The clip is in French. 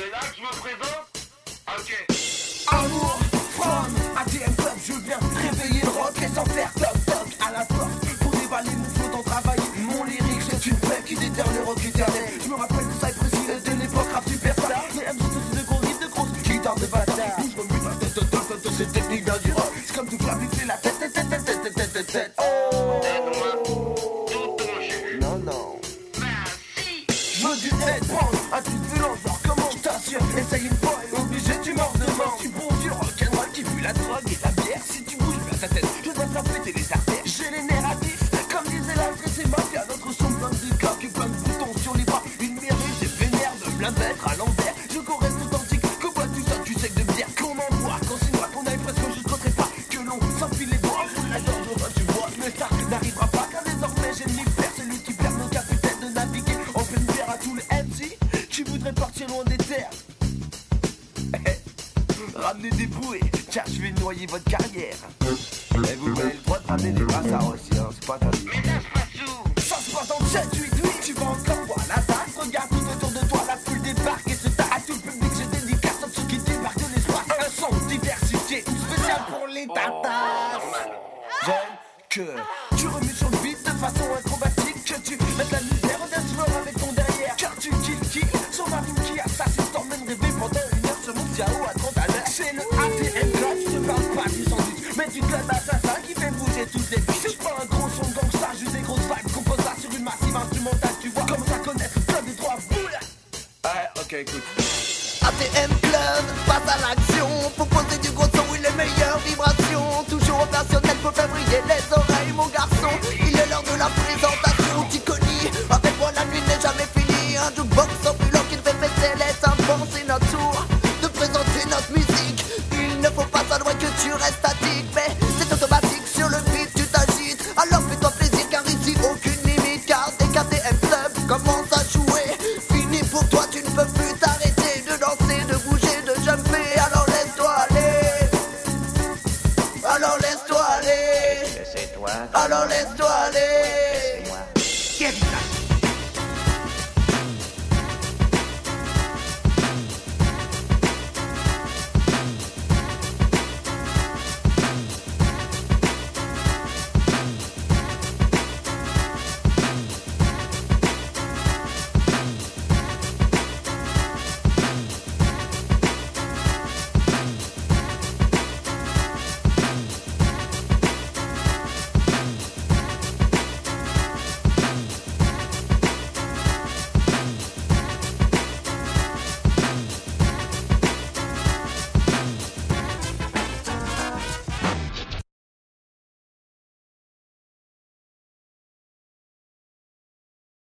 C'est là que je me présente. Ok. Amour, from, ATM je viens réveiller. Le rock et sans faire toc toc à la porte Pour déballer mon flot dans travailler. Mon lyrique c'est une paix qui déterre le rock éternel. Je me rappelle in there. Ramenez des bouées, car je vais noyer votre carrière. Et vous avez le droit de ramener des brassards aussi, hein, c'est pas interdit. Mais neuf pas sous. Ça se passe dans le 7, 8, 8, tu vas encore voir la tasse. Regarde tout autour de toi, la foule débarque et se tasse. À tout le public, je dédicace à ceux qui débarquent de l'espace. Un son diversifié, une spéciale pour les tatas. J'aime que tu remues sur le beat de façon acrobatique. Que tu mettes la misère au dance C'est le ATM club, je te parle pas du sandwich. Mais du club assassin qui fait bouger toutes les biches. C'est pas un gros son gangsta, juste des grosses vibes. Compose ça sur une massive instrumentale, tu vois. Comment ça connaître club des trois boules. Ouais, ok, écoute. ATM Club, passe à l'action Pour poser du gros son, oui les meilleures vibrations Toujours opérationnel pour Solo l'estuale